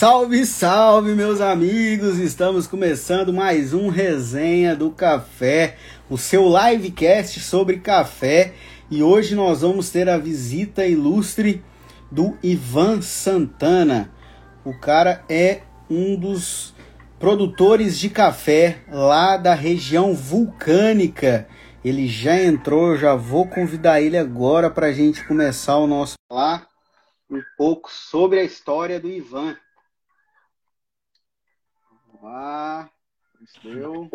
Salve, salve, meus amigos! Estamos começando mais um Resenha do Café, o seu livecast sobre café. E hoje nós vamos ter a visita ilustre do Ivan Santana. O cara é um dos produtores de café lá da região vulcânica. Ele já entrou, já vou convidar ele agora para a gente começar o nosso lá um pouco sobre a história do Ivan. Ah, deu.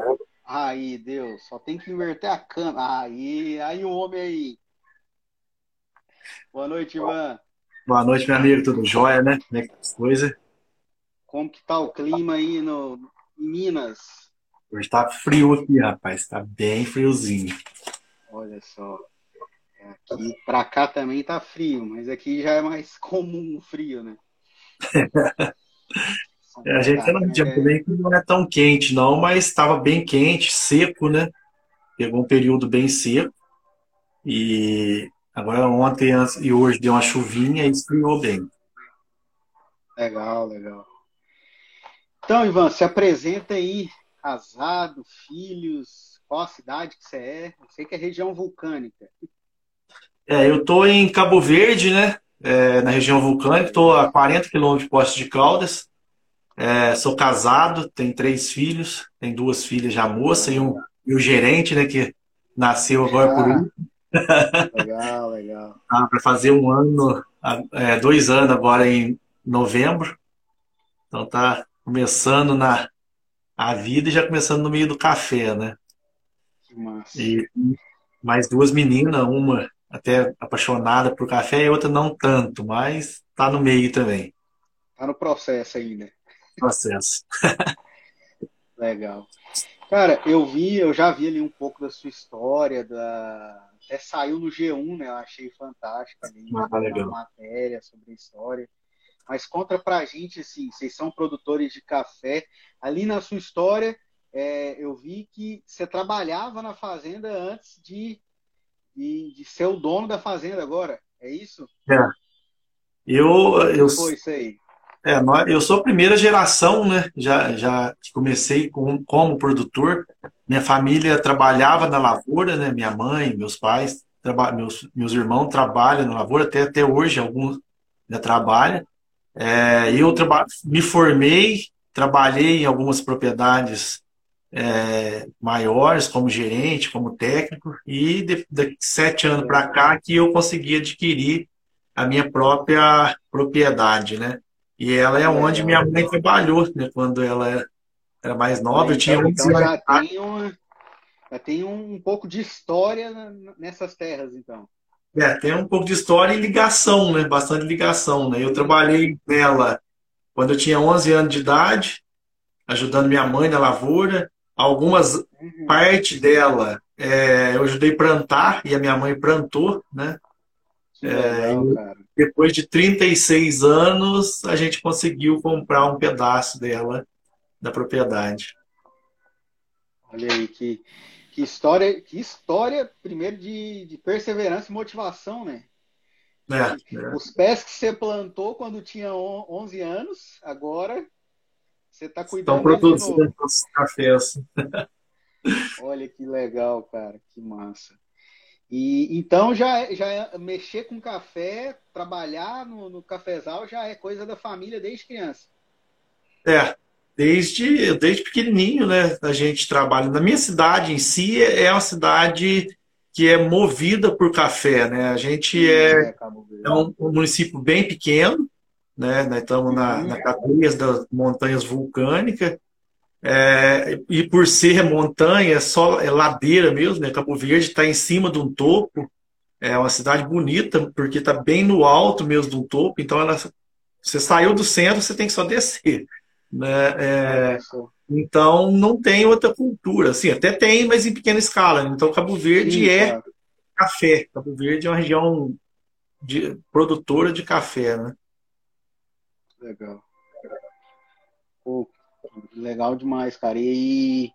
Aí, deu. Só tem que inverter a câmera. Aí, aí o homem aí. Boa noite, Ivan. Boa noite, meu amigo. Tudo jóia, né? Como é que tá as coisas? Como que tá o clima aí no, em Minas? Hoje tá frio aqui, rapaz. Tá bem friozinho. Olha só. Aqui, pra cá também tá frio, mas aqui já é mais comum o frio, né? É, a gente num dia também que não é tão quente, não, mas estava bem quente, seco, né? Pegou um período bem seco. E agora ontem e hoje deu uma chuvinha e esfriou bem. Legal, legal. Então, Ivan, se apresenta aí, casado, filhos, qual a cidade que você é? Eu sei que é região vulcânica. É, eu estou em Cabo Verde, né? É, na região vulcânica, estou a 40 quilômetros de Poços de Caldas. É, sou casado, tenho três filhos, tenho duas filhas já moça e, um, e o gerente, né, que nasceu agora ah, por um. Legal, legal. Ah, Para fazer um ano, é, dois anos agora em novembro. Então tá começando na a vida e já começando no meio do café, né? Que massa. E mais duas meninas, uma até apaixonada por café e outra não tanto, mas tá no meio também. Tá no processo ainda processo. Legal. Cara, eu vi, eu já vi ali um pouco da sua história, da... até saiu no G1, né? Eu achei fantástico ali, ah, legal. uma matéria sobre a história. Mas conta pra gente, assim, vocês são produtores de café. Ali na sua história, é, eu vi que você trabalhava na fazenda antes de, de, de, ser o dono da fazenda agora. É isso? É. Eu, eu, foi isso aí? É, eu sou a primeira geração, né? Já, já comecei com, como produtor. Minha família trabalhava na lavoura, né? Minha mãe, meus pais, meus, meus irmãos trabalham na lavoura, até, até hoje alguns ainda trabalham. É, eu traba me formei, trabalhei em algumas propriedades é, maiores, como gerente, como técnico, e de, de sete anos para cá que eu consegui adquirir a minha própria propriedade, né? E ela é onde minha mãe trabalhou, né? Quando ela era mais nova, eu tinha então, então já tem, uma, já tem um pouco de história nessas terras, então. É, tem um pouco de história e ligação, né? Bastante ligação, né? Eu trabalhei nela quando eu tinha 11 anos de idade, ajudando minha mãe na lavoura. Algumas uhum. parte dela é, eu ajudei a plantar e a minha mãe plantou, né? É, legal, depois de 36 anos, a gente conseguiu comprar um pedaço dela da propriedade. Olha aí, que, que história, que história, primeiro, de, de perseverança e motivação, né? É, é. Os pés que você plantou quando tinha 11 anos, agora você está cuidando Estão produzindo os cafés. Olha que legal, cara, que massa. E então já é, já é, mexer com café, trabalhar no, no cafezal já é coisa da família desde criança. É, desde desde pequenininho, né? A gente trabalha na minha cidade em si é uma cidade que é movida por café, né? A gente é, é, é um, um, município bem pequeno, né? Nós estamos na, na cadeia das montanhas vulcânicas é, e por ser montanha, só é ladeira mesmo, né? Cabo Verde está em cima de um topo. É uma cidade bonita, porque está bem no alto mesmo do topo. Então, ela, você saiu do centro, você tem que só descer. Né? É, então, não tem outra cultura. Assim, até tem, mas em pequena escala. Então, Cabo Verde Sim, é claro. café. Cabo Verde é uma região de, produtora de café. Né? Legal. Pô, Legal demais, cara. E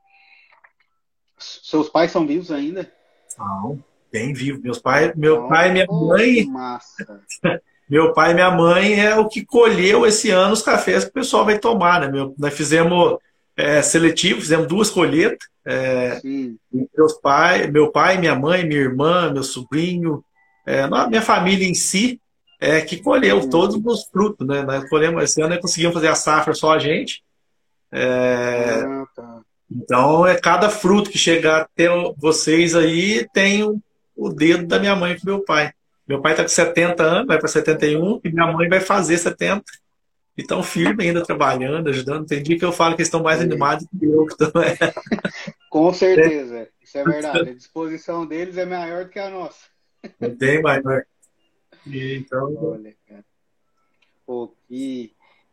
seus pais são vivos ainda? São, bem vivos. Meus pais, meu pai e minha mãe. Massa. meu pai e minha mãe é o que colheu esse ano os cafés que o pessoal vai tomar, né? Meu, nós fizemos é, seletivo, fizemos duas colheitas. É, meus pai, meu pai, minha mãe, minha irmã, meu sobrinho, é, minha família em si, é, que colheu Sim. todos os frutos, né? Nós colhemos esse ano, nós conseguimos fazer a safra só a gente. É, ah, tá. Então, é cada fruto que chegar até vocês aí tem o, o dedo da minha mãe e do meu pai. Meu pai está com 70 anos, vai para 71, e minha mãe vai fazer 70. E estão firme ainda trabalhando, ajudando. Tem dia que eu falo que estão mais animados que eu. Que também. Com certeza, isso é verdade. A disposição deles é maior do que a nossa. Tem maior. Então... Olha, cara. Pô, e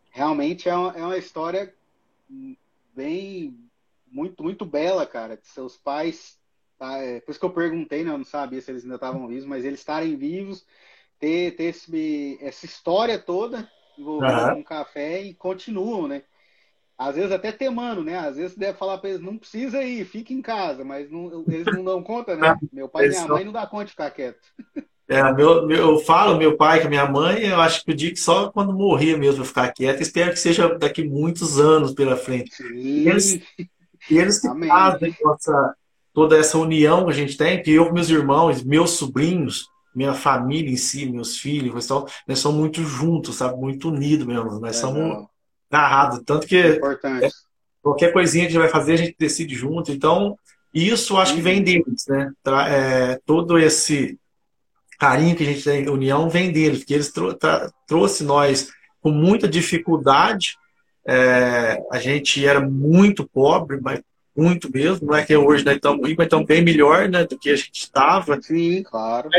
realmente é uma, é uma história bem muito muito bela, cara, de seus pais. Tá? É, por isso que eu perguntei, né? Eu não sabia se eles ainda estavam vivos, mas eles estarem vivos, ter, ter esse, essa história toda envolvida uhum. com café e continuam, né? Às vezes até temando, né? Às vezes deve falar para eles, não precisa ir, fique em casa, mas não, eles não dão conta, né? Meu pai e minha mãe não dá conta de ficar quieto. É, meu, meu, eu falo, meu pai com minha mãe, eu acho que eu digo que só quando morrer mesmo eu ficar quieto. Espero que seja daqui muitos anos pela frente. E eles, e eles que Amém. fazem nossa, toda essa união que a gente tem, que eu com meus irmãos, meus sobrinhos, minha família em si, meus filhos, então, nós somos muito juntos, sabe? Muito unidos mesmo. Nós é, somos agarrados. Tanto que é, qualquer coisinha que a gente vai fazer, a gente decide junto. Então, isso acho que vem uhum. deles, né? É, todo esse carinho que a gente tem, união, vem deles, porque eles trou trouxe nós com muita dificuldade é, a gente era muito pobre, mas muito mesmo. Não é que hoje nós estamos ricos, mas estamos bem melhor né, do que a gente estava. Sim, claro.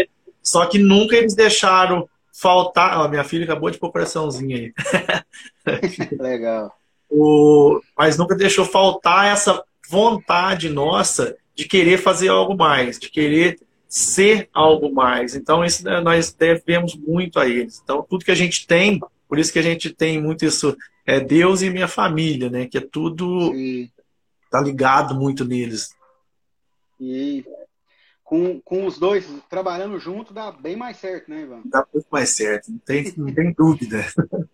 Só que nunca eles deixaram faltar. Ó, minha filha acabou de pôr coraçãozinho aí. Legal. O... Mas nunca deixou faltar essa vontade nossa de querer fazer algo mais, de querer ser algo mais. Então, isso né, nós devemos muito a eles. Então, tudo que a gente tem, por isso que a gente tem muito isso é Deus e minha família, né? Que é tudo Sim. tá ligado muito neles. E com, com os dois trabalhando junto dá bem mais certo, né, Ivan? Dá muito mais certo, não tem, não tem dúvida.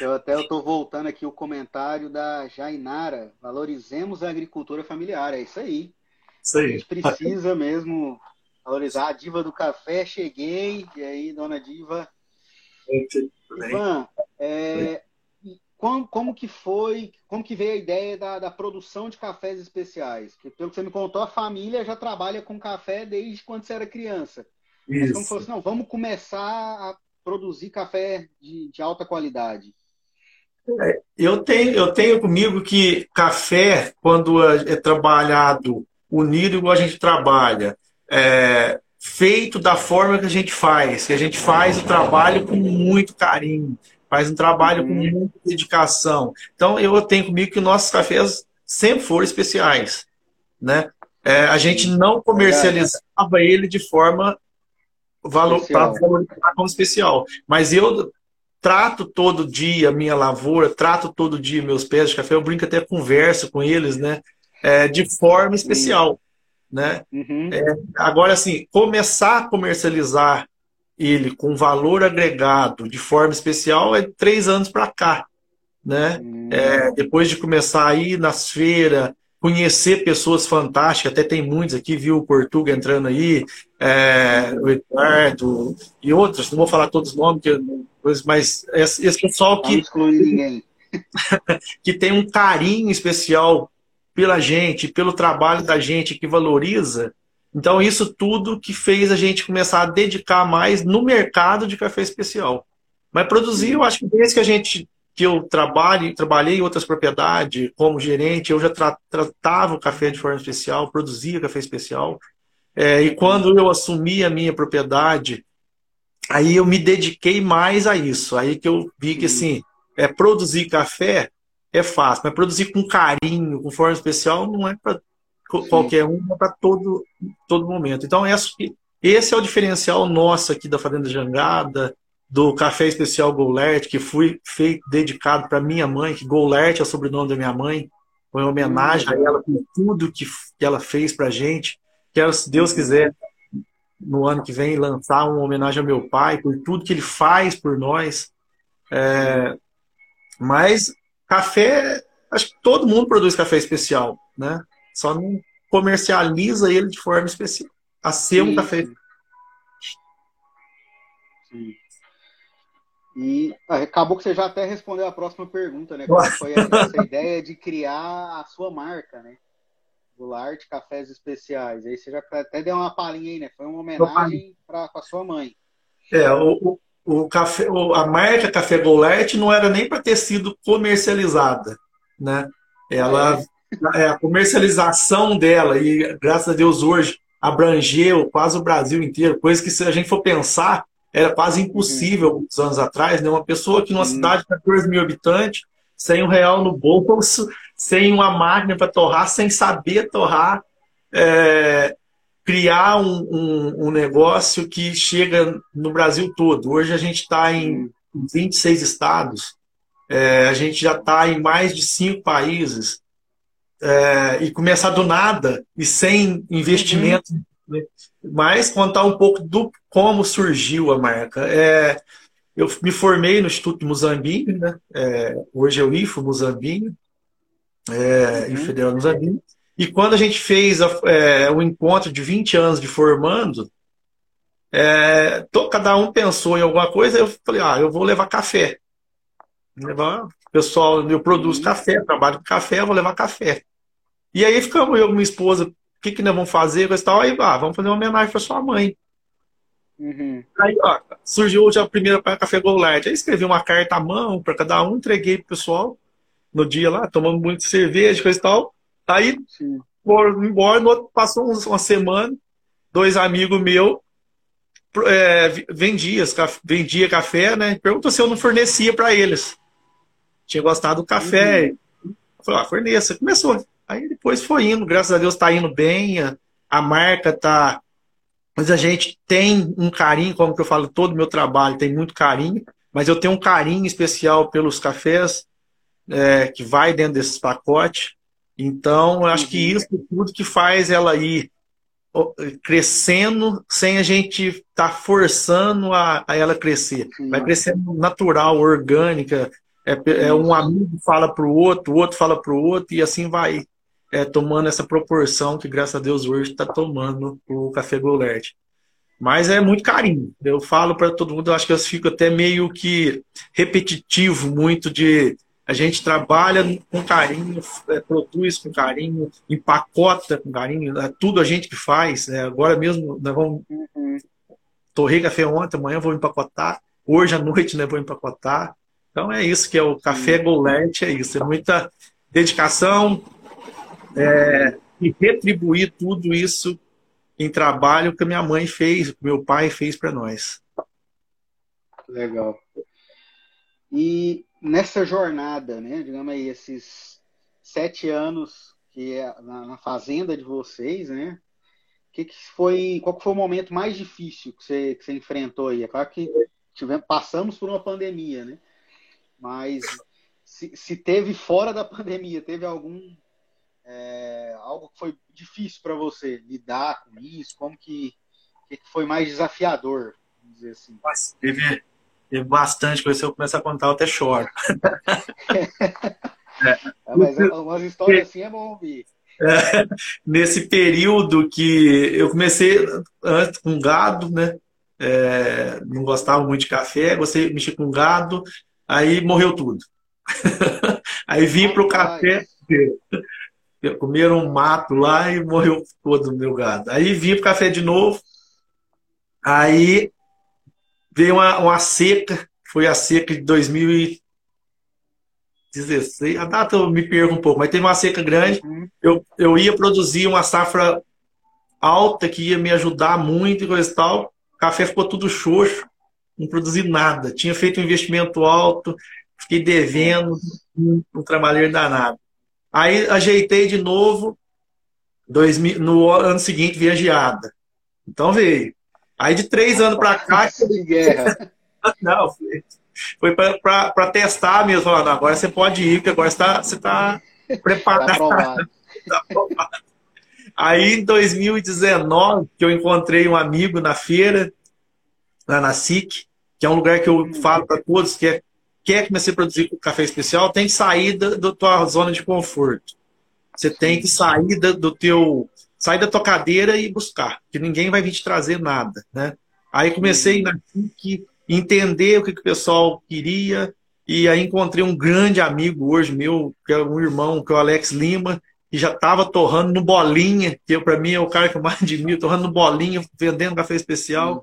Eu até estou voltando aqui o comentário da Jainara. Valorizemos a agricultura familiar. É isso aí. Isso aí. A gente precisa mesmo valorizar a diva do café. Cheguei, e aí, dona Diva. Ivan, é, como, como, que foi, como que veio a ideia da, da, produção de cafés especiais? Que, pelo que você me contou, a família já trabalha com café desde quando você era criança. Isso. Mas como falou assim, não, vamos começar a produzir café de, de alta qualidade. É, eu tenho, eu tenho comigo que café, quando é trabalhado unido igual a gente trabalha, é, feito da forma que a gente faz, que a gente faz o trabalho com muito carinho, faz um trabalho uhum. com muita dedicação. Então, eu tenho comigo que nossos cafés sempre foram especiais. Né? É, a gente não comercializava ele de forma valor, como especial. Mas eu trato todo dia a minha lavoura, trato todo dia meus pés de café, eu brinco até converso com eles, né? É, de forma especial. Né? Uhum. É, agora, assim, começar a comercializar ele com valor agregado de forma especial é três anos para cá. Né? Hum. É, depois de começar a ir nas feiras, conhecer pessoas fantásticas, até tem muitos aqui, viu o Portuga entrando aí, é, o Eduardo e outros, não vou falar todos os nomes, mas esse, esse pessoal que, que tem um carinho especial pela gente, pelo trabalho da gente, que valoriza, então, isso tudo que fez a gente começar a dedicar mais no mercado de café especial. Mas produzir, eu acho que desde que a gente que eu trabalho, trabalhei em outras propriedades como gerente, eu já tra tratava o café de forma especial, produzia café especial. É, e quando eu assumi a minha propriedade, aí eu me dediquei mais a isso. Aí que eu vi que assim, é, produzir café é fácil, mas produzir com carinho, com forma especial, não é para qualquer um para todo, todo momento. Então, esse é o diferencial nosso aqui da Fazenda Jangada, do Café Especial Golert, que fui feito, dedicado para minha mãe, que Golert é o sobrenome da minha mãe, foi uma homenagem a ela por tudo que, que ela fez para a gente. Que ela, se Deus quiser, no ano que vem, lançar uma homenagem ao meu pai, por tudo que ele faz por nós. É, mas café, acho que todo mundo produz café especial, né? Só não comercializa ele de forma especial. A ser um café. Sim. E ah, acabou que você já até respondeu a próxima pergunta, né? Qual foi essa ideia de criar a sua marca, né? Goulart Cafés Especiais. Aí você já até deu uma palhinha aí, né? Foi uma homenagem para a sua mãe. É, o, o, café, a marca Café Goulart não era nem para ter sido comercializada, né? Ela, é. é. a comercialização dela, e graças a Deus hoje abrangeu quase o Brasil inteiro, coisa que se a gente for pensar, era quase impossível uhum. alguns anos atrás, né? Uma pessoa que numa uhum. cidade de 14 mil habitantes, sem um real no bolso, sem uma máquina para torrar, sem saber torrar, é, criar um, um, um, negócio que chega no Brasil todo. Hoje a gente está em 26 uhum. estados, é, a gente já está em mais de cinco países, é, e começar do nada e sem investimento uhum. Né? Mas contar um pouco do como surgiu a marca. É, eu me formei no Instituto Muzambinho, né? É, hoje é o IFO Muzambinho, é, uhum. Federal Muzambinho. E quando a gente fez a, é, o encontro de 20 anos de formando, é, cada um pensou em alguma coisa, eu falei, ah, eu vou levar café. Levar, pessoal, eu produzo café, trabalho com café, eu vou levar café. E aí ficamos eu e minha esposa que, que nós vamos fazer? Coisa tal. Aí, ah, vamos fazer uma homenagem para sua mãe. Uhum. Aí, ó, surgiu já a primeira para Café Goulart. Aí escrevi uma carta à mão para cada um, entreguei pro pessoal no dia lá, tomando muito cerveja, coisa e tal. Aí, foram embora, no outro, passou uma semana, dois amigos meus é, vendia, vendia café, né? Perguntou se eu não fornecia para eles. Tinha gostado do café. Uhum. Falei, ah, forneça. Começou. Aí depois foi indo, graças a Deus está indo bem, a, a marca está. Mas a gente tem um carinho, como que eu falo, todo o meu trabalho tem muito carinho, mas eu tenho um carinho especial pelos cafés é, que vai dentro desses pacotes. Então, eu acho que isso tudo que faz ela ir crescendo sem a gente estar tá forçando a, a, ela crescer. Vai crescendo natural, orgânica. É, é um amigo fala para o outro, o outro fala para o outro, e assim vai é, tomando essa proporção que, graças a Deus, hoje está tomando o Café Goulart. Mas é muito carinho. Eu falo para todo mundo, eu acho que eu fico até meio que repetitivo, muito de a gente trabalha com carinho, é, produz com carinho, empacota com carinho, é tudo a gente que faz. Né? Agora mesmo, nós vamos. Uhum. Torrei café ontem, amanhã vou empacotar, hoje à noite né, vou empacotar. Então é isso que é o café Goulart, é isso. É muita dedicação, é, e retribuir tudo isso em trabalho que a minha mãe fez, que meu pai fez para nós. Legal. E nessa jornada, né, digamos aí, esses sete anos que é na, na fazenda de vocês, né, que, que foi, qual que foi o momento mais difícil que você, que você enfrentou aí? É claro que tivemos, passamos por uma pandemia, né? Mas se, se teve fora da pandemia, teve algum é, algo que foi difícil para você lidar com isso? Como que, que foi mais desafiador? Vamos dizer assim. Nossa, teve, teve bastante coisa. Se eu começar a contar, eu até choro. é. mas umas histórias assim é bom ouvir. É, nesse período que eu comecei antes com gado, né? É, não gostava muito de café, gostei de mexer com gado, aí morreu tudo. aí vim para o café comeram um mato lá e morreu todo o meu gado. Aí vim para café de novo, aí veio uma, uma seca, foi a seca de 2016, a data eu me perco um pouco, mas teve uma seca grande, uhum. eu, eu ia produzir uma safra alta que ia me ajudar muito e coisa e tal, o café ficou tudo xoxo, não produzi nada, tinha feito um investimento alto, fiquei devendo, um trabalho danado. Aí ajeitei de novo, dois, no ano seguinte veio a geada. Então veio. Aí de três anos para cá. de guerra. Não, foi, foi para testar mesmo. Falando, agora você pode ir, porque agora você está você tá preparado. Tá Aí em 2019, que eu encontrei um amigo na feira, lá na SIC, que é um lugar que eu falo para todos que é, quer começar a produzir café especial, tem que sair da, da tua zona de conforto. Você tem que sair da, do teu. Sair da tua cadeira e buscar, que ninguém vai vir te trazer nada. Né? Aí comecei na SIC, entender o que, que o pessoal queria, e aí encontrei um grande amigo hoje meu, que é um irmão, que é o Alex Lima, que já estava torrando no bolinha, que para mim é o cara que eu mais admiro, torrando no bolinha, vendendo café especial.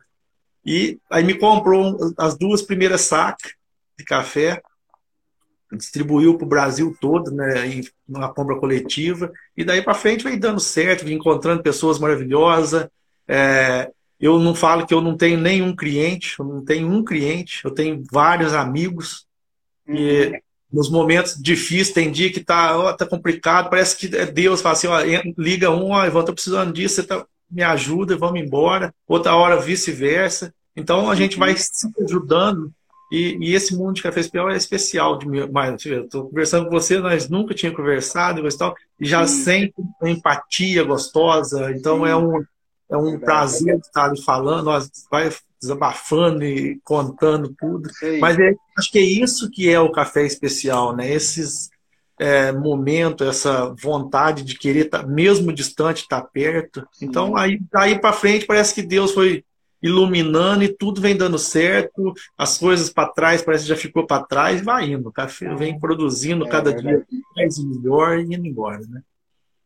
E aí me comprou as duas primeiras sacas de café, distribuiu para o Brasil todo, né, em uma compra coletiva, e daí para frente vem dando certo, vem encontrando pessoas maravilhosas. É, eu não falo que eu não tenho nenhum cliente, eu não tenho um cliente, eu tenho vários amigos e uhum. nos momentos difíceis, tem dia que tá, ó, tá complicado, parece que é Deus fala assim, ó, liga um, ó, Ivan, tô precisando disso, você tá, me ajuda, vamos embora. Outra hora vice-versa. Então a gente vai se ajudando e, e, esse mundo de café especial é especial de mim. Mas estou conversando com você, nós nunca tínhamos conversado e tal, e já Sim. sente uma empatia gostosa. Então Sim. é um, é um prazer estar ali falando, nós vai desabafando e contando tudo. Sim. Mas é, acho que é isso que é o café especial, né? Esses é, momento, essa vontade de querer tá, mesmo distante, estar tá perto. Então, aí, aí para frente, parece que Deus foi iluminando e tudo vem dando certo, as coisas para trás parece que já ficou para trás vai indo. O café vem produzindo é, cada dia mais e melhor e indo embora, né?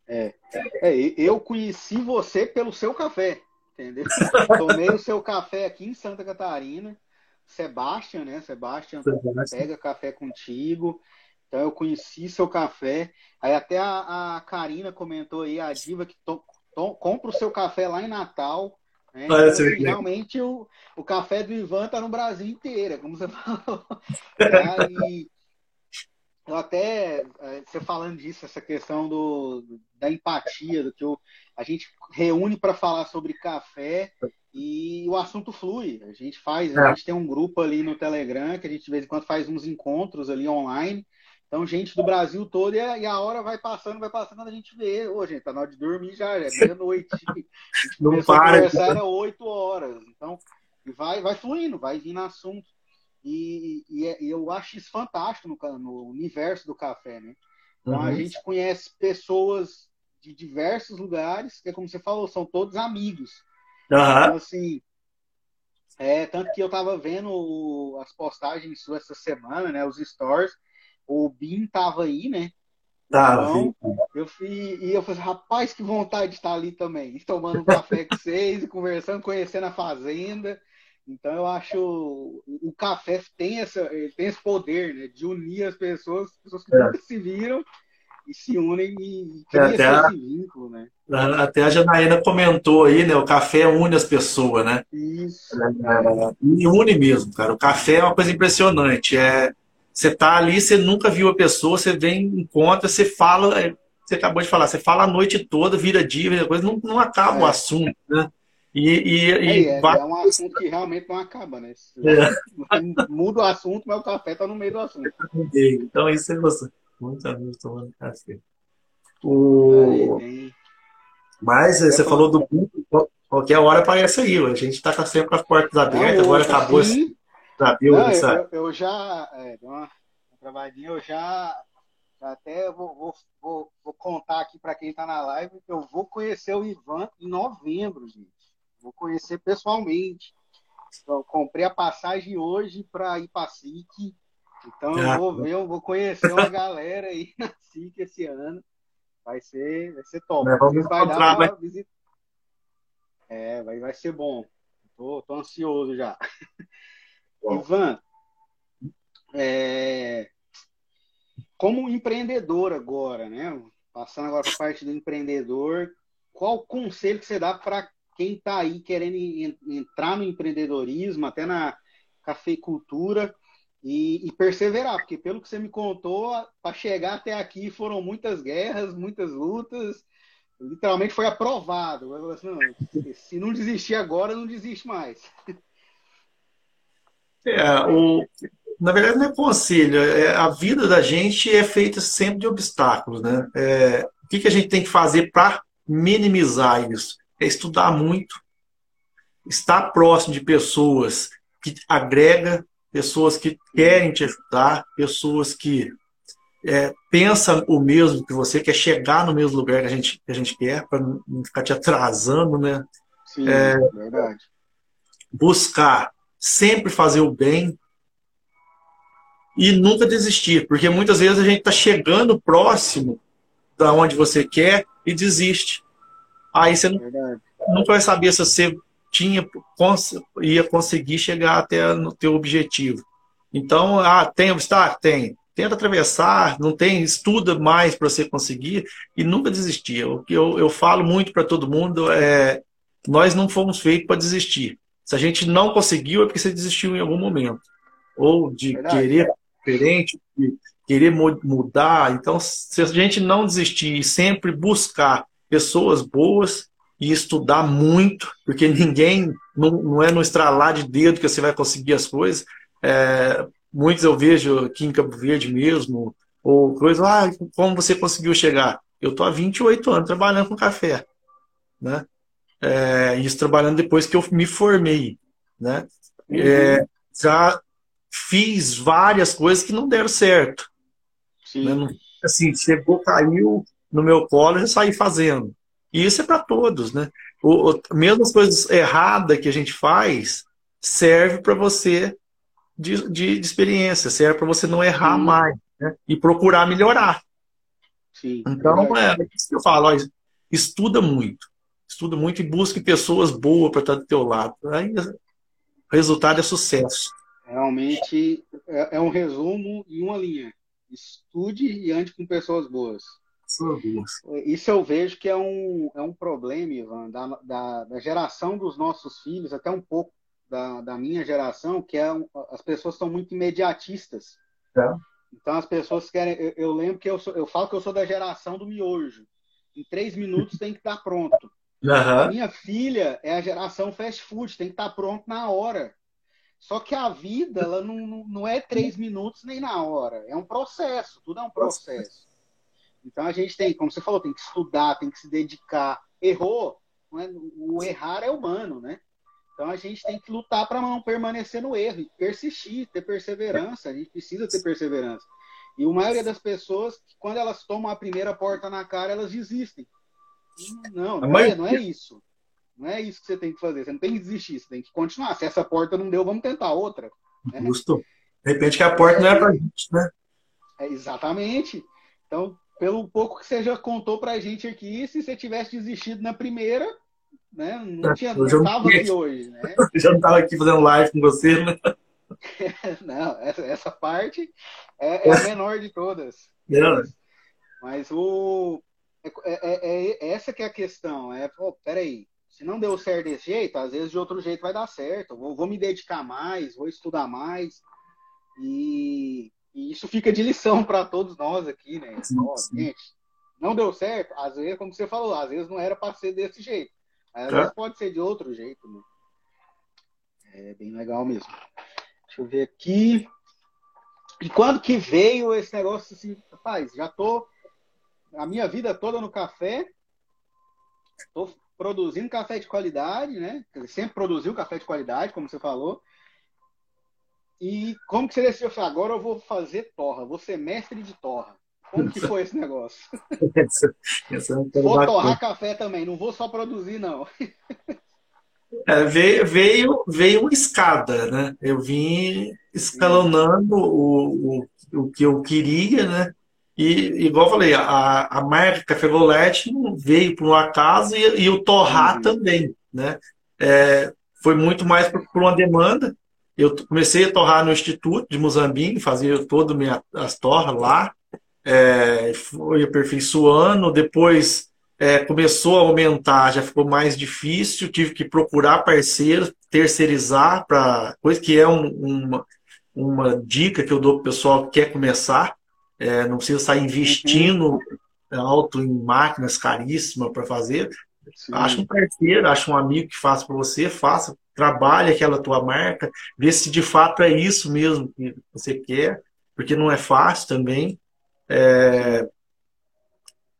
É. é, eu conheci você pelo seu café entendeu? Tomei o seu café aqui em Santa Catarina. Sebastian, né? Sebastian pega café contigo. Então eu conheci seu café. Aí até a, a Karina comentou aí, a diva que to, to, compra o seu café lá em Natal. Né? Então, realmente o, o café do Ivan tá no Brasil inteiro, é como você falou. Aí, eu até, você falando disso, essa questão do, da empatia, do que eu, a gente reúne para falar sobre café e o assunto flui. A gente faz, a gente tem um grupo ali no Telegram que a gente de vez em quando faz uns encontros ali online. Então, gente do Brasil todo, e a, e a hora vai passando, vai passando, a gente vê. Ô, gente, tá na hora de dormir já, é meia-noite. Não para. conversar era oito horas. Então, vai, vai fluindo, vai vindo assunto. E, e, é, e, eu acho isso fantástico no, no universo do café, né? Então uhum. a gente conhece pessoas de diversos lugares, que é como você falou, são todos amigos. Uhum. Então, assim, é, tanto que eu tava vendo as postagens essa semana, né? Os stories. O Bin tava aí, né? então, eu fui, e eu falei, rapaz, que vontade de estar ali também, tomando um café com vocês, conversando, conhecendo a fazenda. Então eu acho o café tem essa tem esse poder né, de unir as pessoas, pessoas que é. nunca se viram e se unem e criam esse a, vínculo, né? Até a Janaína comentou aí, né? O café une as pessoas, né? Isso. É, e une mesmo, cara. O café é uma coisa impressionante. É, você tá ali, você nunca viu a pessoa, você vem, encontra, você fala, é, você acabou de falar, você fala a noite toda, vira dia, vira coisa, não, não acaba é. o assunto, né? E, e, e é, vai... é, um assunto que realmente não acaba, né? É. Muda o assunto, mas o café está no meio do assunto. Então, isso é você. Muitos amigos tomando café. O... Mas você falou do qualquer hora aparece aí. A gente está sempre com as portas abertas, agora acabou esse. Não, eu, eu, já. É, uma, uma travadinha, eu já. Até vou, vou, vou, vou contar aqui para quem está na live que eu vou conhecer o Ivan em novembro, gente vou conhecer pessoalmente. Então, comprei a passagem hoje para ir para SIC. Então eu vou ver, eu vou conhecer uma galera aí na SIC esse ano. Vai ser, vai ser top. É, vamos vai dar uma visita. É, vai, vai ser bom. Tô, tô ansioso já. Ivan, é, como empreendedor agora, né? Passando agora para a parte do empreendedor, qual conselho que você dá para quem está aí querendo entrar no empreendedorismo, até na cafeicultura, e, e, perseverar, porque pelo que você me contou, para chegar até aqui foram muitas guerras, muitas lutas, literalmente foi aprovado. Assim, não, se não desistir agora, não desiste mais. É, o, na verdade não é conselho, é, a vida da gente é feita sempre de obstáculos, né? É, o que, que a gente tem que fazer para minimizar isso. É estudar muito, estar próximo de pessoas que agrega, pessoas que querem te ajudar, pessoas que é, pensam o mesmo que você, quer chegar no mesmo lugar que a gente, que a gente quer, para não ficar te atrasando, né? Sim, é, verdade. Buscar sempre fazer o bem e nunca desistir, porque muitas vezes a gente está chegando próximo da onde você quer e desiste. Aí você não, nunca vai saber se você tinha ia conseguir chegar até no teu objetivo. Então, ah, tem obstáculo? Tem. Tenta atravessar, não tem, estuda mais para você conseguir e nunca desistir. O que eu, eu falo muito para todo mundo é: nós não fomos feitos para desistir. Se a gente não conseguiu, é porque você desistiu em algum momento. Ou de Verdade. querer diferente, de querer mudar. Então, se a gente não desistir e sempre buscar pessoas boas, e estudar muito, porque ninguém, não, não é no estralar de dedo que você vai conseguir as coisas. É, muitos eu vejo aqui em Campo Verde mesmo, ou coisa, ah, como você conseguiu chegar? Eu estou há 28 anos trabalhando com café, né? É, isso trabalhando depois que eu me formei, né? Uhum. É, já fiz várias coisas que não deram certo. Né? Assim, chegou, caiu no meu colo e saí fazendo. E isso é para todos, né? O, o, mesmo as coisas erradas que a gente faz serve para você de, de, de, experiência, serve para você não errar Sim. mais né? e procurar melhorar. Sim, então, é, é isso que eu falo, ó, estuda muito. Estuda muito e busque pessoas boas para estar do teu lado. Aí o resultado é sucesso. Realmente é, é um resumo e uma linha. Estude e ande com pessoas boas. Isso eu vejo que é um, é um problema, Ivan, da, da, da geração dos nossos filhos, até um pouco da, da minha geração, que é as pessoas são muito imediatistas. É. Então as pessoas querem. Eu, eu, lembro que eu, sou, eu falo que eu sou da geração do miojo. Em três minutos tem que estar pronto. Uhum. Minha filha é a geração fast food, tem que estar pronto na hora. Só que a vida, ela não, não é três minutos nem na hora. É um processo, tudo é um processo. Então a gente tem, como você falou, tem que estudar, tem que se dedicar. Errou, é? o errar é humano, né? Então a gente tem que lutar para não permanecer no erro e persistir, ter perseverança. A gente precisa ter perseverança. E a maioria das pessoas, quando elas tomam a primeira porta na cara, elas desistem. Não, não é, não é isso. Não é isso que você tem que fazer. Você não tem que desistir, você tem que continuar. Se essa porta não deu, vamos tentar outra. Né? Justo. De repente que a porta não é para gente, né? É, exatamente. Então, pelo pouco que você já contou pra gente aqui, se você tivesse desistido na primeira, né? Não tinha não estava aqui hoje, né? Eu já não estava aqui fazendo live com você, né? não, essa, essa parte é, é, a menor de todas. Mas, mas o é, é, é, essa que é a questão. É, pô, peraí, se não deu certo desse jeito, às vezes de outro jeito vai dar certo. Vou, vou me dedicar mais, vou estudar mais. E e isso fica de lição para todos nós aqui, né? Sim, sim. Gente, não deu certo, às vezes, como você falou, às vezes não era para ser desse jeito. Às é. vezes pode ser de outro jeito, né? É bem legal mesmo. Deixa eu ver aqui. E quando que veio esse negócio assim, rapaz, já tô a minha vida toda no café, tô produzindo café de qualidade, né? Sempre produziu café de qualidade, como você falou. E como que você decidiu? Agora eu vou fazer torra, vou ser mestre de torra. Como que foi esse negócio? essa, essa é vou bacana. torrar café também, não vou só produzir, não. É, veio, veio, veio uma escada, né? Eu vim escalonando o, o, o que eu queria, né? E, igual eu falei, a, a marca Café Golete veio por um acaso e, e o torrar uhum. também, né? É, foi muito mais por, por uma demanda. Eu comecei a torrar no Instituto de Moçambique, fazia todas as torras lá, é, foi aperfeiçoando, depois é, começou a aumentar, já ficou mais difícil, tive que procurar parceiros, terceirizar para coisa que é um, uma, uma dica que eu dou para o pessoal que quer começar, é, não precisa sair investindo uhum. alto em máquinas caríssimas para fazer. Sim. Acha um parceiro, acha um amigo que faça para você, faça, trabalhe aquela tua marca, vê se de fato é isso mesmo que você quer, porque não é fácil também. É...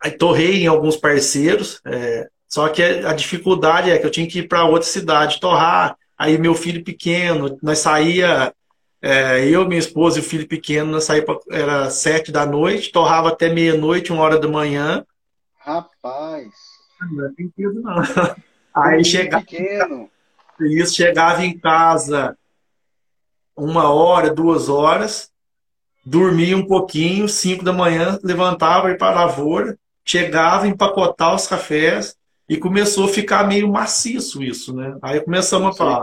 Aí torrei em alguns parceiros, é, só que a dificuldade é que eu tinha que ir para outra cidade torrar. Aí meu filho pequeno, nós saía, é, eu, minha esposa e o filho pequeno, nós pra, era sete da noite, torrava até meia-noite, uma hora da manhã. Rapaz! Não é brinquedo, não. Aí chegava. Pequeno. Isso, chegava em casa uma hora, duas horas, dormia um pouquinho, cinco da manhã, levantava e para a lavoura, chegava, empacotar os cafés e começou a ficar meio maciço isso, né? Aí começamos a falar,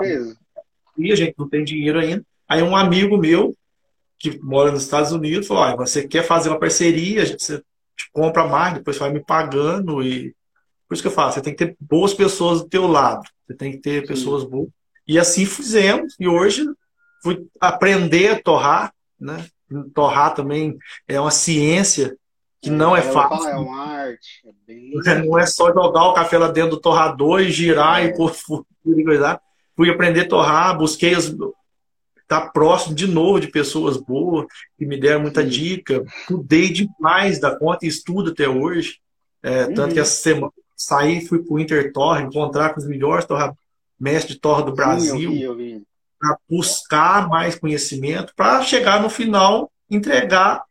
e a gente não tem dinheiro ainda. Aí um amigo meu, que mora nos Estados Unidos, falou, ah, você quer fazer uma parceria, você compra mais, depois vai me pagando e... Por isso que eu falo, você tem que ter boas pessoas do teu lado, você tem que ter Sim. pessoas boas. E assim fizemos, e hoje fui aprender a torrar, né? Torrar também é uma ciência que não é, é fácil. É uma arte. É bem... Não é só jogar o café lá dentro do torrador e girar é. e pôr e coisa. Fui aprender a torrar, busquei as, estar tá próximo de novo de pessoas boas que me deram muita dica. Estudei demais da conta e estudo até hoje. É, uhum. Tanto que essa semana saí, fui para o Intertorre, encontrar com os melhores torra, mestres de torra do Brasil. Eu vi, eu vi para buscar mais conhecimento, para chegar no final, entregar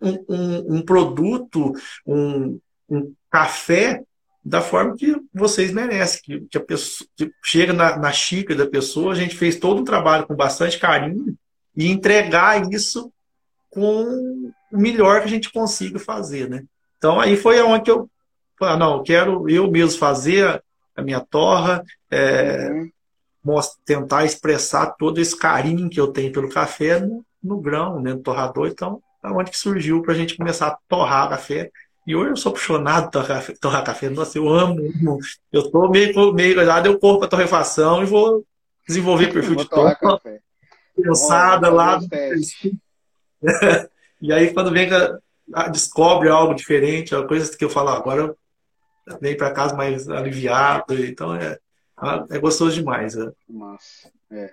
um, um, um produto, um, um, café da forma que vocês merecem, que, que a pessoa que chega na, na xícara da pessoa, a gente fez todo um trabalho com bastante carinho e entregar isso com o melhor que a gente consiga fazer, né? Então aí foi aonde que eu falei, ah, não, eu quero eu mesmo fazer a minha torra, é, uhum tentar expressar todo esse carinho que eu tenho pelo café no, no grão, né, no torrador. Então, é onde que surgiu para a gente começar a torrar café. E hoje eu sou apaixonado por torrar, café. Nossa, eu amo. Eu estou meio, meio olhado, eu corro para torrefação e vou desenvolver perfil de torra. Pensada lá. e aí, quando vem, descobre algo diferente, coisas que eu falo, ah, agora eu para casa mais aliviado. Então, é, ah, é gostoso demais. Né? Massa. É.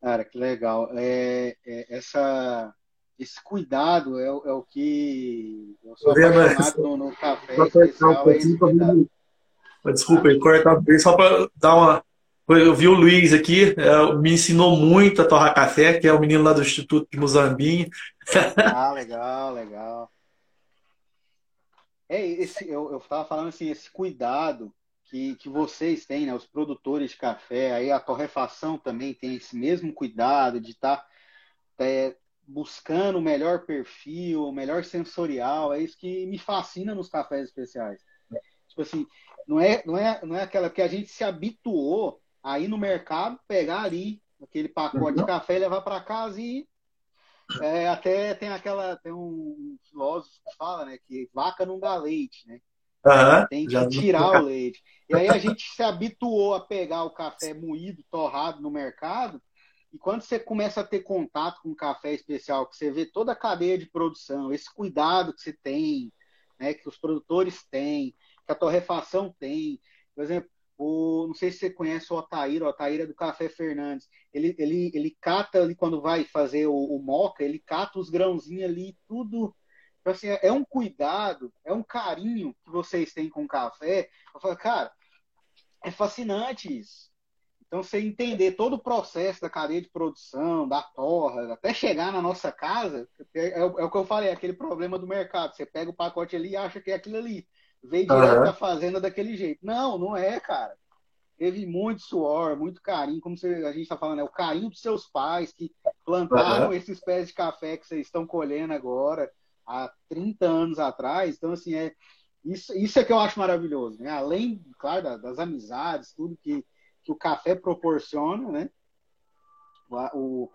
Cara, que legal. É, é, essa, esse cuidado é, é, o que eu sou apaixonado no, no café especial. É Desculpa, ele corta só para dar uma. Eu vi o Luiz aqui, é, me ensinou muito a torrar café, que é o menino lá do Instituto de Muzambinho. Ah, legal, legal. É, esse, eu, eu tava falando assim, esse cuidado que, que vocês têm, né, os produtores de café, aí a torrefação também tem esse mesmo cuidado de estar tá, é, buscando o melhor perfil, o melhor sensorial, é isso que me fascina nos cafés especiais. Tipo assim, não é, não é, não é aquela que a gente se habituou a ir no mercado, pegar ali aquele pacote de café e levar para casa e é, até tem aquela tem um filósofo que fala, né, que vaca não dá leite, né? Uhum, tem que tirar o leite. E aí a gente se habituou a pegar o café moído, torrado no mercado, e quando você começa a ter contato com um café especial, que você vê toda a cadeia de produção, esse cuidado que você tem, né, que os produtores têm, que a torrefação tem. Por exemplo, o, não sei se você conhece o Otaíra, o Otaíra do Café Fernandes. Ele, ele, ele cata ali, quando vai fazer o, o moca, ele cata os grãozinhos ali, tudo então, assim, é um cuidado, é um carinho que vocês têm com o café. Eu falo, cara, é fascinante isso. Então, você entender todo o processo da cadeia de produção, da torra, até chegar na nossa casa, é, é, é o que eu falei, aquele problema do mercado. Você pega o pacote ali e acha que é aquilo ali. Veio direto uhum. da fazenda daquele jeito. Não, não é, cara. Teve muito suor, muito carinho, como você, a gente está falando, é o carinho dos seus pais que plantaram uhum. esses pés de café que vocês estão colhendo agora há 30 anos atrás. Então, assim, é isso, isso é que eu acho maravilhoso, né? Além, claro, das, amizades, tudo que, que o café proporciona, né? O,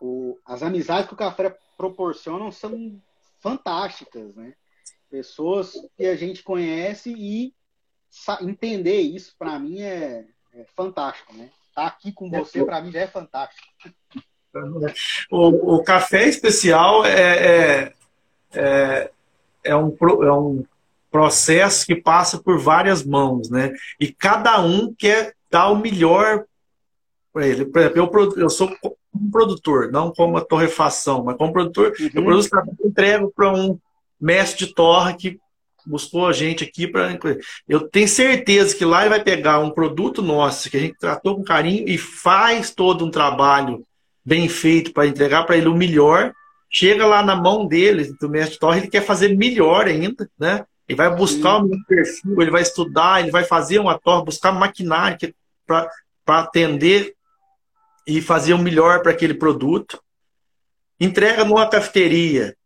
o, as amizades que o café proporciona são fantásticas, né? Pessoas que a gente conhece e entender isso, para mim, é, é, fantástico, né? Estar tá aqui com você, para mim, já é fantástico. O, o café especial é, é é, é, um, é um processo que passa por várias mãos, né? E cada um quer dar o melhor para ele. Por exemplo, eu, eu sou um produtor, não como a torrefação, mas como produtor, uhum. eu produzo eu entrego para um mestre de torra que buscou a gente aqui para. Eu tenho certeza que lá ele vai pegar um produto nosso que a gente tratou com carinho e faz todo um trabalho bem feito para entregar para ele o melhor. Chega lá na mão dele, do mestre Torre, ele quer fazer melhor ainda, né? Ele vai buscar Sim. um perfil, ele vai estudar, ele vai fazer uma torre, buscar maquinário para atender e fazer o melhor para aquele produto. Entrega numa cafeteria,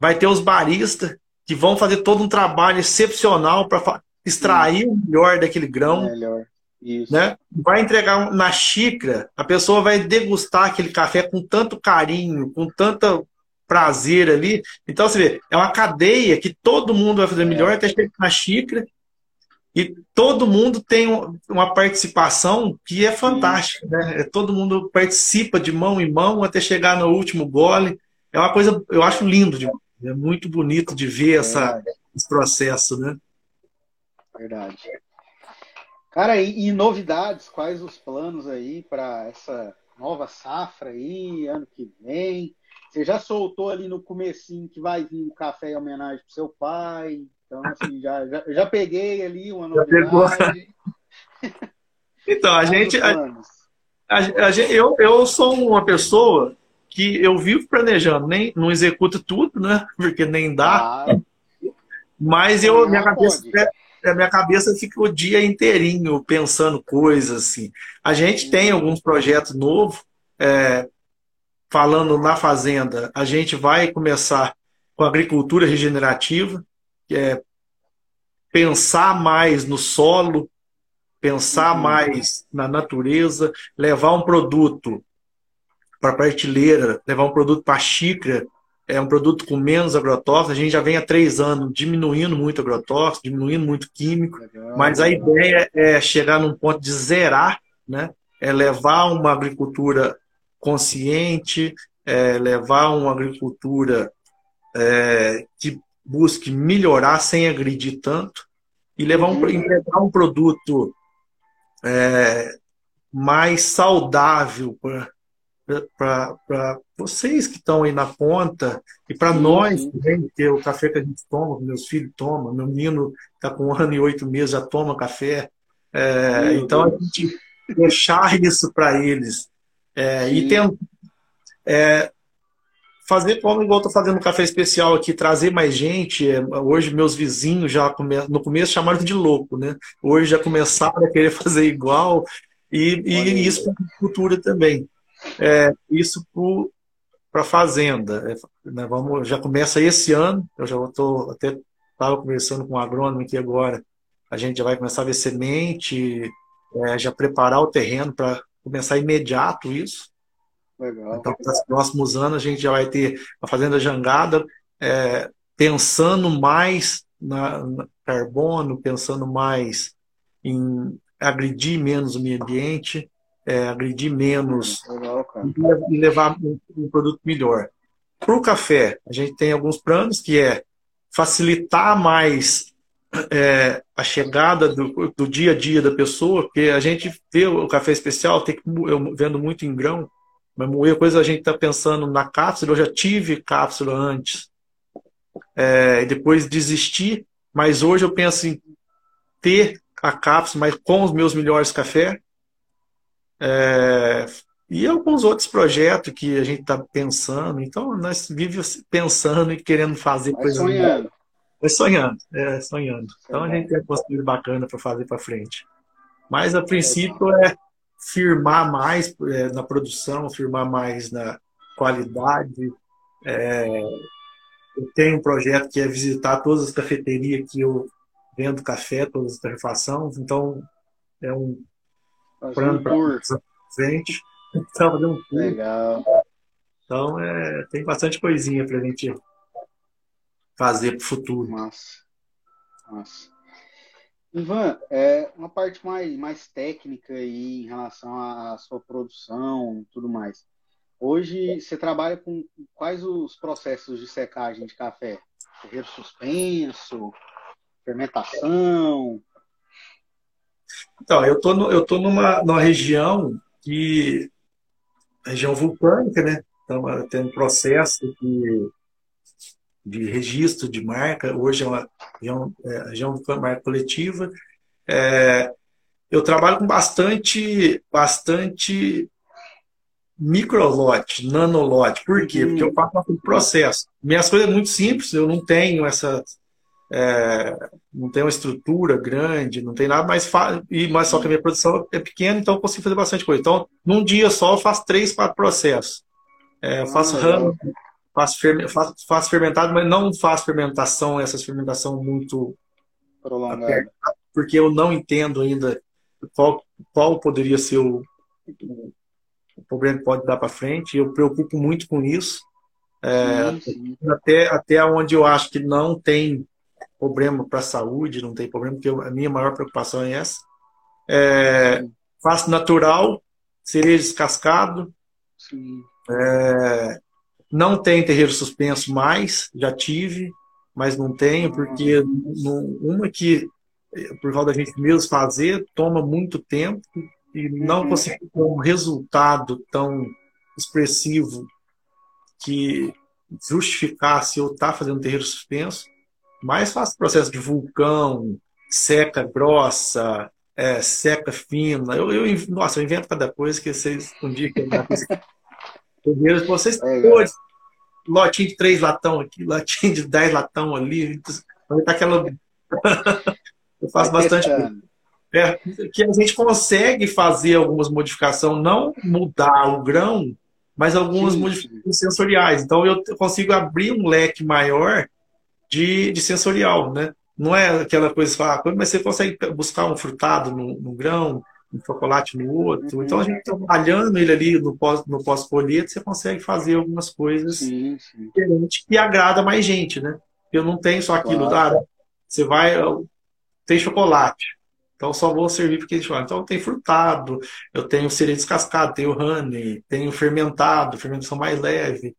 vai ter os baristas que vão fazer todo um trabalho excepcional para extrair o melhor daquele grão. Melhor. Isso. Né? Vai entregar na xícara, a pessoa vai degustar aquele café com tanto carinho, com tanto prazer ali. Então, você vê, é uma cadeia que todo mundo vai fazer melhor até chegar na xícara. E todo mundo tem uma participação que é fantástica. Né? É, todo mundo participa de mão em mão até chegar no último gole. É uma coisa, eu acho lindo demais. É muito bonito de ver essa, esse processo, né? Verdade. Cara, e, e novidades? Quais os planos aí para essa nova safra aí, ano que vem? Você já soltou ali no comecinho que vai vir um café em homenagem pro seu pai. Então, assim, já, já, já peguei ali uma novidade. então, a gente. A, a, a, eu, eu sou uma pessoa que eu vivo planejando, nem não executo tudo, né? Porque nem dá. Ah, mas eu, minha cabeça, a minha cabeça fica o dia inteirinho pensando coisas assim. A gente tem alguns projetos novos, é, falando na fazenda. A gente vai começar com agricultura regenerativa, que é pensar mais no solo, pensar uhum. mais na natureza, levar um produto para a prateleira, levar um produto para a xícara, é um produto com menos agrotóxico. A gente já vem há três anos diminuindo muito agrotóxico, diminuindo muito químico, legal, mas a ideia é chegar num ponto de zerar, né? é levar uma agricultura consciente, é levar uma agricultura é, que busque melhorar sem agredir tanto e levar um, entregar um produto é, mais saudável para para vocês que estão aí na ponta e para nós também, que o café que a gente toma, meus filhos tomam, meu menino está com um ano e oito meses, já toma café. É, então a gente deixar isso para eles é, e tentar é, fazer como igual estou fazendo um café especial aqui, trazer mais gente. É, hoje meus vizinhos já come... no começo chamaram de louco, né? Hoje já começaram a querer fazer igual e, e isso para a cultura também é, isso para a fazenda. É, né, vamos, já começa esse ano, eu já estou até estava conversando com o agrônomo aqui agora, a gente já vai começar a ver semente, é, já preparar o terreno para começar imediato isso. Legal. Então, nos próximos anos, a gente já vai ter a Fazenda Jangada é, pensando mais na, na, carbono, pensando mais em agredir menos o meio ambiente, é, agredir menos Legal, e levar um, um produto melhor. Para o café, a gente tem alguns planos que é facilitar mais é, a chegada do, do, dia a dia da pessoa, porque a gente vê o café especial, tem que, eu vendo muito em grão, mas moer coisa a gente está pensando na cápsula, eu já tive cápsula antes, é, e depois desisti, mas hoje eu penso em ter a cápsula, mas com os meus melhores cafés, é, e alguns outros projetos que a gente está pensando. Então, nós vivemos pensando e querendo fazer coisas. Sonhando. É sonhando, é sonhando. Então, a gente tem uma construído bacana para fazer para frente. Mas, a princípio, é firmar mais é, na produção, firmar mais na qualidade. É, eu tenho um projeto que é visitar todas as cafeterias que eu vendo café, todas as tarrefações. Então, é um plano para frente. Então, fazer um tour. Legal. Então, é, tem bastante coisinha para a gente fazer para o futuro. Massa. Massa. Ivan, é, uma parte mais, mais técnica aí em relação à sua produção e tudo mais. Hoje você trabalha com quais os processos de secagem de café? Ferreiro suspenso, fermentação? Então, eu tô, no, eu tô numa, numa região que região vulcânica, né? Então, tem um processo que de registro de marca, hoje é uma região, é, região de marca coletiva. É, eu trabalho com bastante, bastante microlote, nanolote. Por quê? Porque eu faço um processo. Minhas coisas é muito simples, eu não tenho essa. É, não tenho uma estrutura grande, não tem nada, mas, e, mas só que a minha produção é pequena, então eu consigo fazer bastante coisa. Então, num dia só, eu faço três, quatro processos. É, eu faço ah, ramo, faço, faço, fermentado, mas não faço fermentação, essas fermentação muito prolongada, porque eu não entendo ainda qual, qual poderia ser o, o problema que pode dar para frente. Eu preocupo muito com isso. É, sim, sim. Até, até onde eu acho que não tem problema para a saúde, não tem problema, porque a minha maior preocupação é essa. É, faço natural, cereja descascado. É, não tem terreiro suspenso mais, já tive, mas não tenho, porque uma que, por causa da gente mesmo fazer, toma muito tempo e não uhum. conseguir ter um resultado tão expressivo que justificasse eu estar tá fazendo terreiro suspenso, mais faço processo de vulcão, seca grossa, é, seca fina. Eu, eu, nossa, eu invento cada coisa que vocês um dia que eu vocês é, todos, lotinho de três latão aqui, lotinho de dez latão ali, tá aquela eu faço bastante coisa. É, que a gente consegue fazer algumas modificações, não mudar o grão, mas algumas sim, modificações sensoriais. Então eu consigo abrir um leque maior de, de sensorial, né? Não é aquela coisa ah, mas você consegue buscar um frutado no, no grão, um chocolate no outro. Uhum. Então a gente trabalhando ele ali no pós no pós você consegue fazer algumas coisas sim, sim. diferentes que agrada mais gente, né? Eu não tenho só aquilo, claro. ah, você vai tem chocolate. Então só vou servir porque falam. Então tem frutado, eu tenho cereja descascado, tenho honey, tenho fermentado, fermentação mais leve.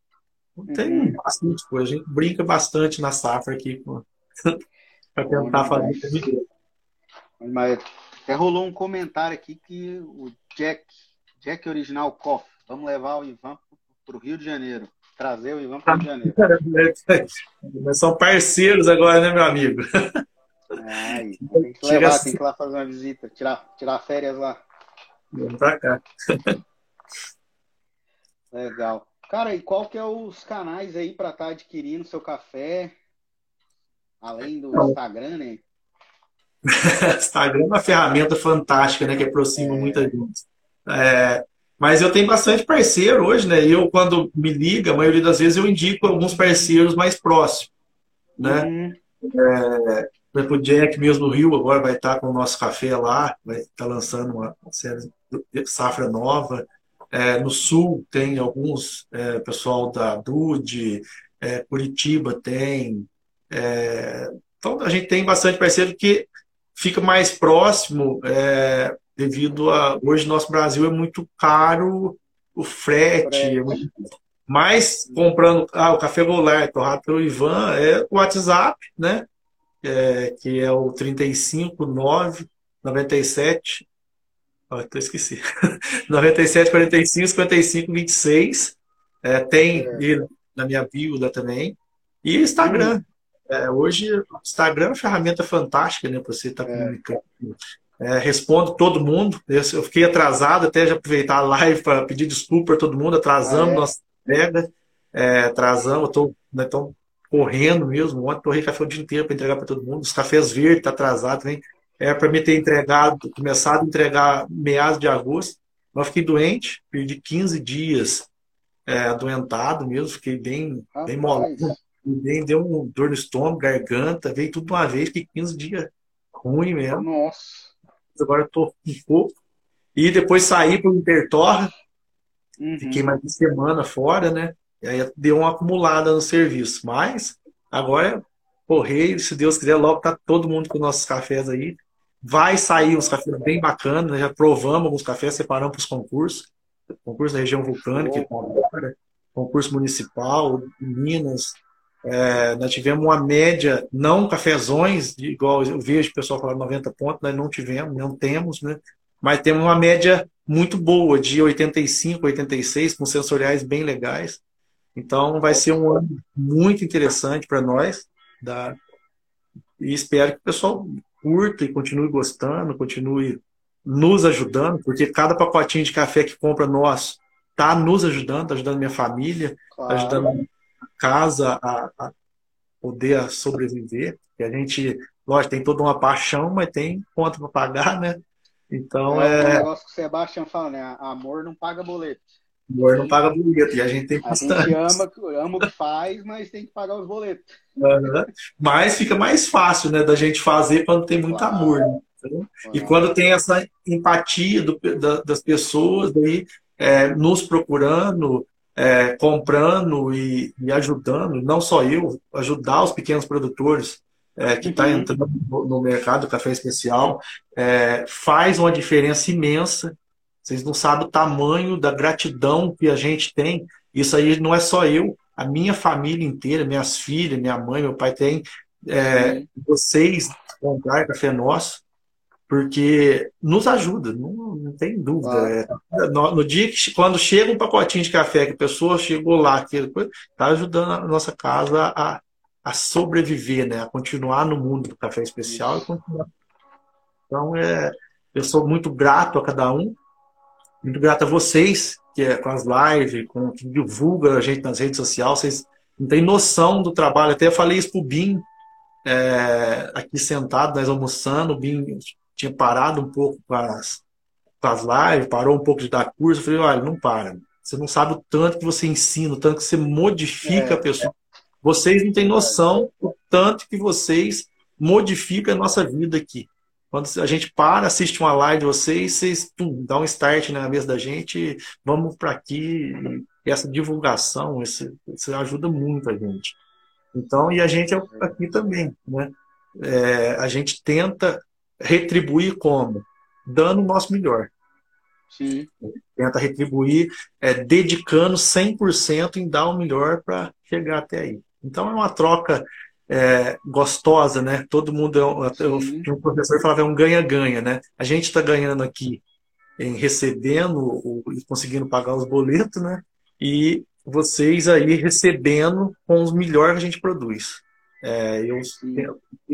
Tem uhum. bastante coisa. A gente brinca bastante na safra aqui para tentar fazer Mas até rolou um comentário aqui que o Jack, Jack Original Coffee, vamos levar o Ivan para o Rio de Janeiro. Trazer o Ivan para o Rio de Janeiro. Nós somos parceiros agora, né, meu amigo? É, tem que levar, tem que ir lá fazer uma visita, tirar, tirar férias lá. Vamos pra cá. Legal. Cara, e qual que é os canais aí para estar tá adquirindo seu café? Além do Não. Instagram, né? Instagram é uma ferramenta fantástica, né? Que aproxima é. muita gente. É, mas eu tenho bastante parceiro hoje, né? Eu, quando me liga, a maioria das vezes eu indico alguns parceiros mais próximos, né? Uhum. É, por exemplo, o Jack mesmo no Rio agora vai estar com o nosso café lá, vai estar lançando uma série safra nova. É, no Sul tem alguns, é, pessoal da Dude, é, Curitiba tem. É, então a gente tem bastante parceiro que fica mais próximo é, devido a hoje nosso Brasil é muito caro o frete, é muito... mas comprando ah, o café Goulart torrado pelo Ivan é o WhatsApp, né? é, que é o 359 97 oh, eu esqueci 97 45 55 26 é, tem é. na minha bio lá também e Instagram uhum. É, hoje o Instagram é uma ferramenta fantástica né para você estar tá é. comunicando é, respondo todo mundo eu, fiquei atrasado até já aproveitar a live para pedir desculpa para todo mundo atrasamos ah, é? nossa entrega é, atrasamos estou né, então correndo mesmo. Ontem torrei café o dia inteiro para entregar para todo mundo. Os cafés verdes tá atrasado também. É para mim ter entregado, começado a entregar meados de agosto. Mas fiquei doente, perdi 15 dias é, adoentado mesmo, fiquei bem, ah, bem molado. Bem, deu um dor no estômago, garganta, veio tudo de uma vez, fiquei 15 dias ruim mesmo. Nossa. Agora estou um pouco. E depois saí para o Intertorra, uhum. fiquei mais uma semana fora, né? E aí deu uma acumulada no serviço. Mas agora, correio, se Deus quiser, logo tá todo mundo com nossos cafés aí. Vai sair uns cafés bem bacanas, né? já provamos alguns cafés, separamos para os concursos. Concurso da região vulcânica, concurso municipal, Minas. É, nós tivemos uma média, não cafezões, igual eu vejo o pessoal falar 90 pontos, nós não tivemos, não temos, né? Mas temos uma média muito boa, de 85, 86, com sensoriais bem legais. Então vai ser um ano muito interessante para nós. Da... E espero que o pessoal curta e continue gostando, continue nos ajudando, porque cada pacotinho de café que compra nosso está nos ajudando, tá ajudando minha família, tá claro. ajudando casa a, a poder sobreviver. E a gente, lógico, tem toda uma paixão, mas tem conta para pagar, né? Então é. é... O negócio que o Sebastião fala, né? Amor não paga boleto. Amor não paga boleto, e a gente tem bastante. A gente ama, ama o que faz, mas tem que pagar os boletos. Uhum. Mas fica mais fácil, né, da gente fazer quando tem muito claro. amor. Né? E quando tem essa empatia do, da, das pessoas aí, é, nos procurando, é, comprando e, e, ajudando, não só eu, ajudar os pequenos produtores é, que estão tá uhum. entrando no, mercado do café especial, é, faz uma diferença imensa. Vocês não sabem o tamanho da gratidão que a gente tem. Isso aí não é só eu, a minha família inteira, minhas filhas, minha mãe, meu pai tem. É, vocês comprar café nosso, porque nos ajuda, não, não tem dúvida. Ah. É, no, no, dia que quando chega um pacotinho de café que a pessoa chegou lá, está ajudando a nossa casa a, a sobreviver, né? a continuar no mundo do café especial. Então é, eu sou muito grato a cada um, muito grato a vocês que é com as lives, com que divulga a gente nas redes sociais, vocês não têm noção do trabalho. Até falei isso pro Bim, é, aqui sentado, nós almoçando, o Bim tinha parado um pouco com as, com as lives, parou um pouco de dar curso. Eu falei, olha, não para. Você não sabe o tanto que você ensina, o tanto que você modifica é, a pessoa. É. Vocês não têm noção o tanto que vocês modificam a nossa vida aqui. Quando a gente para, assiste uma live de vocês, vocês pum, dá um start na cabeça da gente, vamos para aqui. E essa divulgação, isso, isso ajuda muito a gente. Então, e a gente é aqui também, né? É, a gente tenta retribuir como? Dando o nosso melhor. Sim. Tenta retribuir é, dedicando 100% em dar o melhor para chegar até aí. Então é uma troca é, gostosa, né? Todo mundo, é eu, um professor falava, é um ganha-ganha, né? A gente está ganhando aqui em recebendo e conseguindo pagar os boletos, né? E vocês aí recebendo com os melhores que a gente produz. É, eu,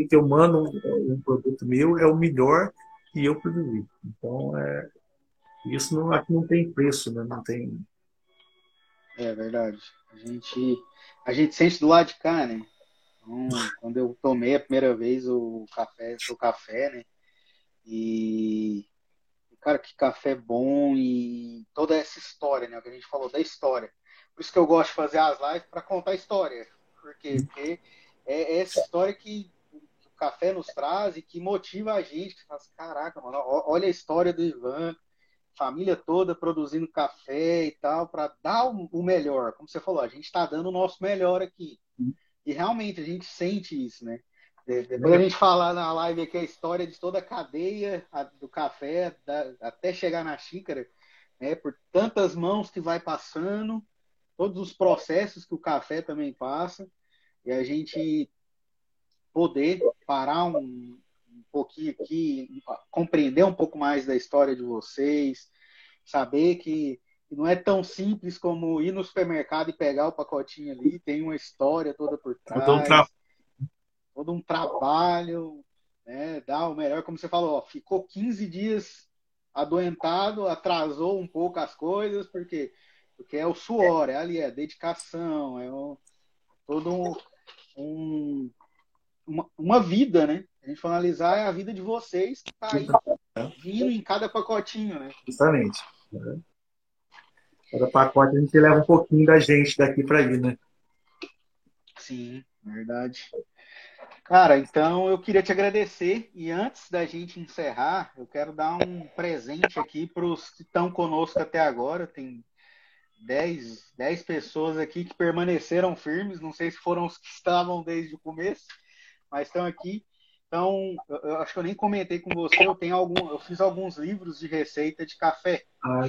que eu mando um, um, produto meu é o melhor que eu produzi. Então, é, isso não, aqui não tem preço, né? Não tem. É verdade. A gente, a gente sente do lado de cá, né? Então, quando eu tomei a primeira vez o café, o café, né? E cara, que café bom e toda essa história, né? O que a gente falou da história. Por isso que eu gosto de fazer as lives para contar a história. Por quê? Porque é essa história que o café nos traz e que motiva a gente. Que faz, caraca, mano, olha a história do Ivan, família toda produzindo café e tal, para dar o melhor. Como você falou, a gente está dando o nosso melhor aqui. E realmente a gente sente isso, né? Depois a gente falar na live aqui a história de toda a cadeia do café, da, até chegar na xícara, né? Por tantas mãos que vai passando, todos os processos que o café também passa e a gente poder parar um, um pouquinho aqui, compreender um pouco mais da história de vocês, saber que não é tão simples como ir no supermercado e pegar o pacotinho ali, tem uma história toda por trás, todo um, tra... todo um trabalho, né? Dá o melhor, como você falou, ó, ficou 15 dias adoentado, atrasou um pouco as coisas, porque porque é o suor, é ali, é a dedicação, é o, todo um, um, uma, uma, vida, né? A gente for analisar é a vida de vocês que está aí vindo em cada pacotinho, né? Justamente. Cada pacote a gente leva um pouquinho da gente daqui para aí, né? Sim, verdade. Cara, então eu queria te agradecer e antes da gente encerrar, eu quero dar um presente aqui para os que estão conosco até agora. Tem 10, 10 pessoas aqui que permaneceram firmes, não sei se foram os que estavam desde o começo, mas estão aqui. Então, eu, eu acho que eu nem comentei com você, eu tenho algum, eu fiz alguns livros de receita de café. Ah,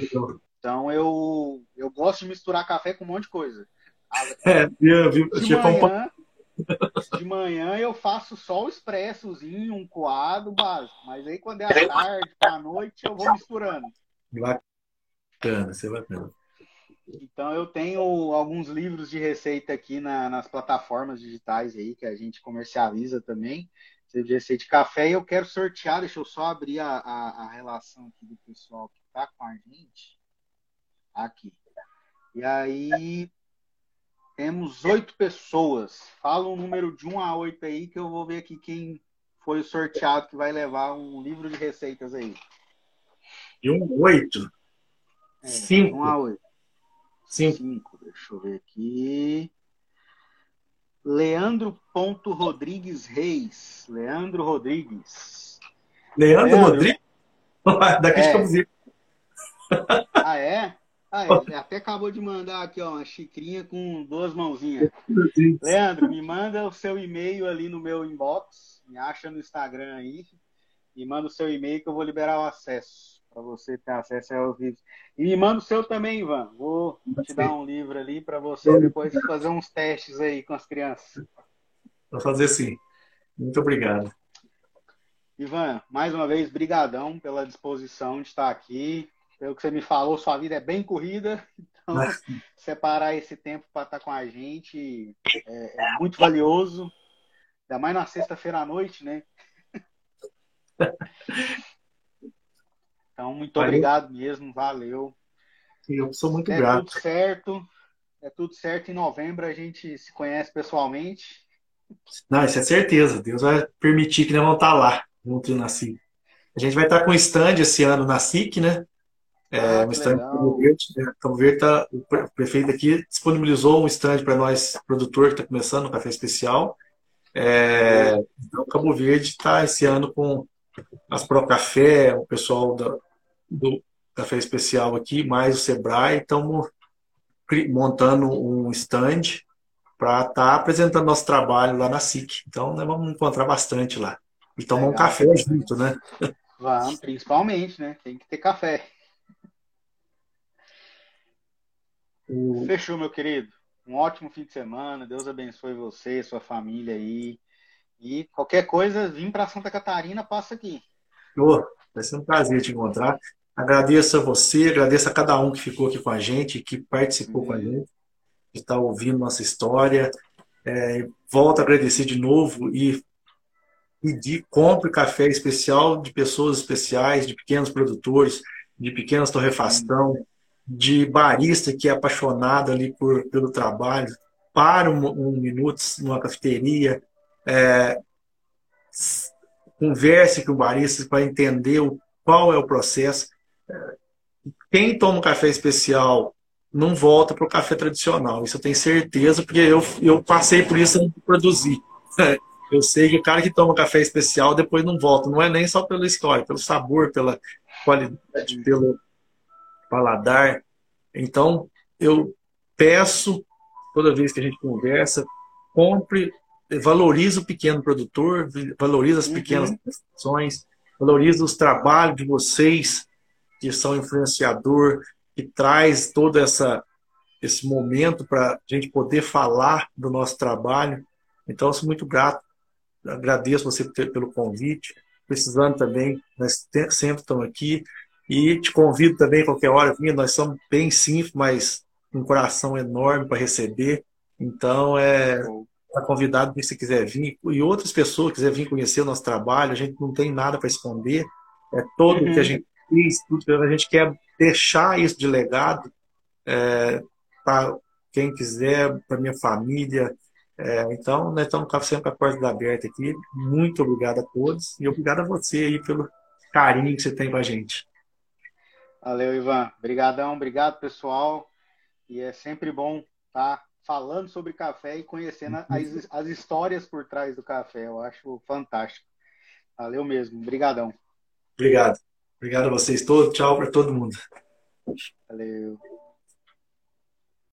então eu, eu gosto de misturar café com um monte de coisa. É, eu vi, de, manhã, de manhã eu faço só o expressozinho, um coado básico, mas aí quando é à tarde, à noite, eu vou misturando. Bacana, isso é bacana. Então eu tenho alguns livros de receita aqui na, nas plataformas digitais aí que a gente comercializa também. De receita de café e eu quero sortear. Deixa eu só abrir a, a, a relação aqui do pessoal que está com a gente. Aqui. E aí temos oito pessoas. Fala um número de 1 a 8 aí que eu vou ver aqui quem foi o sorteado que vai levar um livro de receitas aí. De 1 a 8? É, 5. 1 a 8. Cinco. Cinco. Deixa eu ver aqui. Leandro Ponto Rodrigues Reis. Leandro Rodrigues. Leandro, Leandro. Rodrigues? Daqui é. de Ah, é? Ah, ele até acabou de mandar aqui, ó, uma xicrinha com duas mãozinhas. Leandro, me manda o seu e-mail ali no meu inbox. Me acha no Instagram aí. Me manda o seu e-mail que eu vou liberar o acesso para você ter acesso aos livros. E me manda o seu também, Ivan. Vou te dar um livro ali para você depois fazer uns testes aí com as crianças. Vou fazer sim. Muito obrigado. Ivan, mais uma vez, brigadão pela disposição de estar aqui. Pelo que você me falou, sua vida é bem corrida, então separar esse tempo para estar com a gente é, é muito valioso. Ainda mais na sexta-feira à noite, né? Então, muito valeu. obrigado mesmo, valeu. Eu sou muito é grato. Tudo certo. É tudo certo. Em novembro a gente se conhece pessoalmente. Não, isso é certeza. Deus vai permitir que nós vamos estar lá, juntos na SIC. A gente vai estar com stand esse ano na SIC, né? É, ah, um stand Cabo Verde. Né? Cabo Verde tá, o prefeito aqui disponibilizou um stand para nós, produtor, que está começando o café especial. É, então, Cabo Verde está esse ano com as Pro Café, o pessoal da, do Café Especial aqui, mais o Sebrae, estamos montando um stand para estar tá apresentando nosso trabalho lá na SIC. Então, nós vamos encontrar bastante lá. E tomar Legal. um café junto, né? Vamos, principalmente, né? Tem que ter café. O... Fechou, meu querido. Um ótimo fim de semana. Deus abençoe você, sua família aí. E qualquer coisa, vim para Santa Catarina, passa aqui. Oh, vai ser um prazer te encontrar. Agradeço a você, agradeço a cada um que ficou aqui com a gente, que participou uhum. com a uhum. gente, que está ouvindo nossa história. É, volto a agradecer de novo e pedir, compre café especial de pessoas especiais, de pequenos produtores, de pequenas torrefação, de barista que é apaixonado ali por, pelo trabalho. Para um, um minuto numa cafeteria, é, converse com o barista para entender o, qual é o processo. Quem toma um café especial não volta para o café tradicional. Isso eu tenho certeza, porque eu, eu passei por isso antes de produzir. Eu sei que o cara que toma café especial depois não volta. Não é nem só pela história, pelo sabor, pela qualidade, pelo paladar. Então, eu peço, toda vez que a gente conversa, compre valoriza o pequeno produtor, valoriza as pequenas uhum. ações, valoriza os trabalhos de vocês que são influenciador, que traz todo essa, esse momento para a gente poder falar do nosso trabalho. Então, eu sou muito grato, agradeço você pelo convite, precisando também, nós sempre estamos aqui, e te convido também, qualquer hora, vinha, nós somos bem simples, mas um coração enorme para receber, então é está convidado se você quiser vir. E outras pessoas quiser vir conhecer o nosso trabalho, a gente não tem nada para esconder. É todo uhum. que a uhum. gente a gente quer deixar isso de legado é, para quem quiser, para minha família. É, então, nós estamos sempre com a porta aberta aqui. Muito obrigado a todos e obrigado a você aí pelo carinho que você tem com a gente. Valeu, Ivan. Obrigadão, obrigado, pessoal. E é sempre bom estar tá falando sobre café e conhecendo as, as histórias por trás do café. Eu acho fantástico. Valeu mesmo. Obrigadão. Obrigado. Obrigado a vocês todos. Tchau para todo mundo. Valeu.